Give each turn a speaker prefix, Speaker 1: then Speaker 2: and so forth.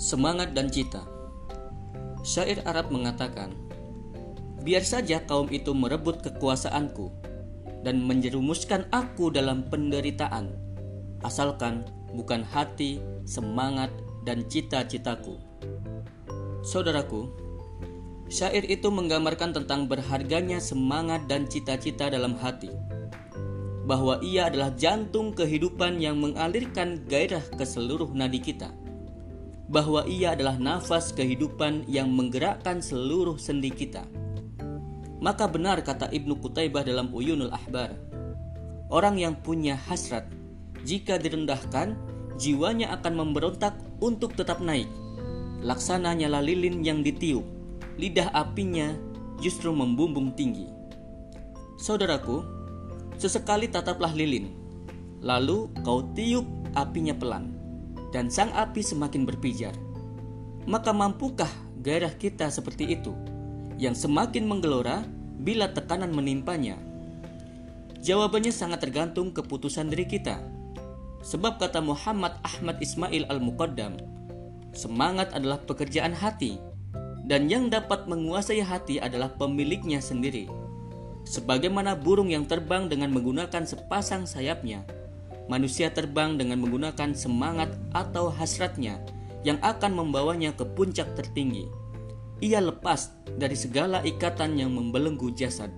Speaker 1: Semangat dan cita. Syair Arab mengatakan, "Biar saja kaum itu merebut kekuasaanku dan menjerumuskan aku dalam penderitaan, asalkan bukan hati, semangat, dan cita-citaku." Saudaraku, syair itu menggambarkan tentang berharganya semangat dan cita-cita dalam hati bahwa ia adalah jantung kehidupan yang mengalirkan gairah ke seluruh nadi kita. Bahwa ia adalah nafas kehidupan yang menggerakkan seluruh sendi kita. Maka benar kata Ibnu Qutaibah dalam Uyunul Ahbar. Orang yang punya hasrat, jika direndahkan, jiwanya akan memberontak untuk tetap naik. Laksana nyala lilin yang ditiup, lidah apinya justru membumbung tinggi. Saudaraku, Sesekali tataplah lilin, lalu kau tiup apinya pelan, dan sang api semakin berpijar. Maka mampukah gairah kita seperti itu, yang semakin menggelora bila tekanan menimpanya? Jawabannya sangat tergantung keputusan diri kita. Sebab kata Muhammad Ahmad Ismail Al-Muqaddam, semangat adalah pekerjaan hati, dan yang dapat menguasai hati adalah pemiliknya sendiri. Sebagaimana burung yang terbang dengan menggunakan sepasang sayapnya, manusia terbang dengan menggunakan semangat atau hasratnya yang akan membawanya ke puncak tertinggi. Ia lepas dari segala ikatan yang membelenggu jasad.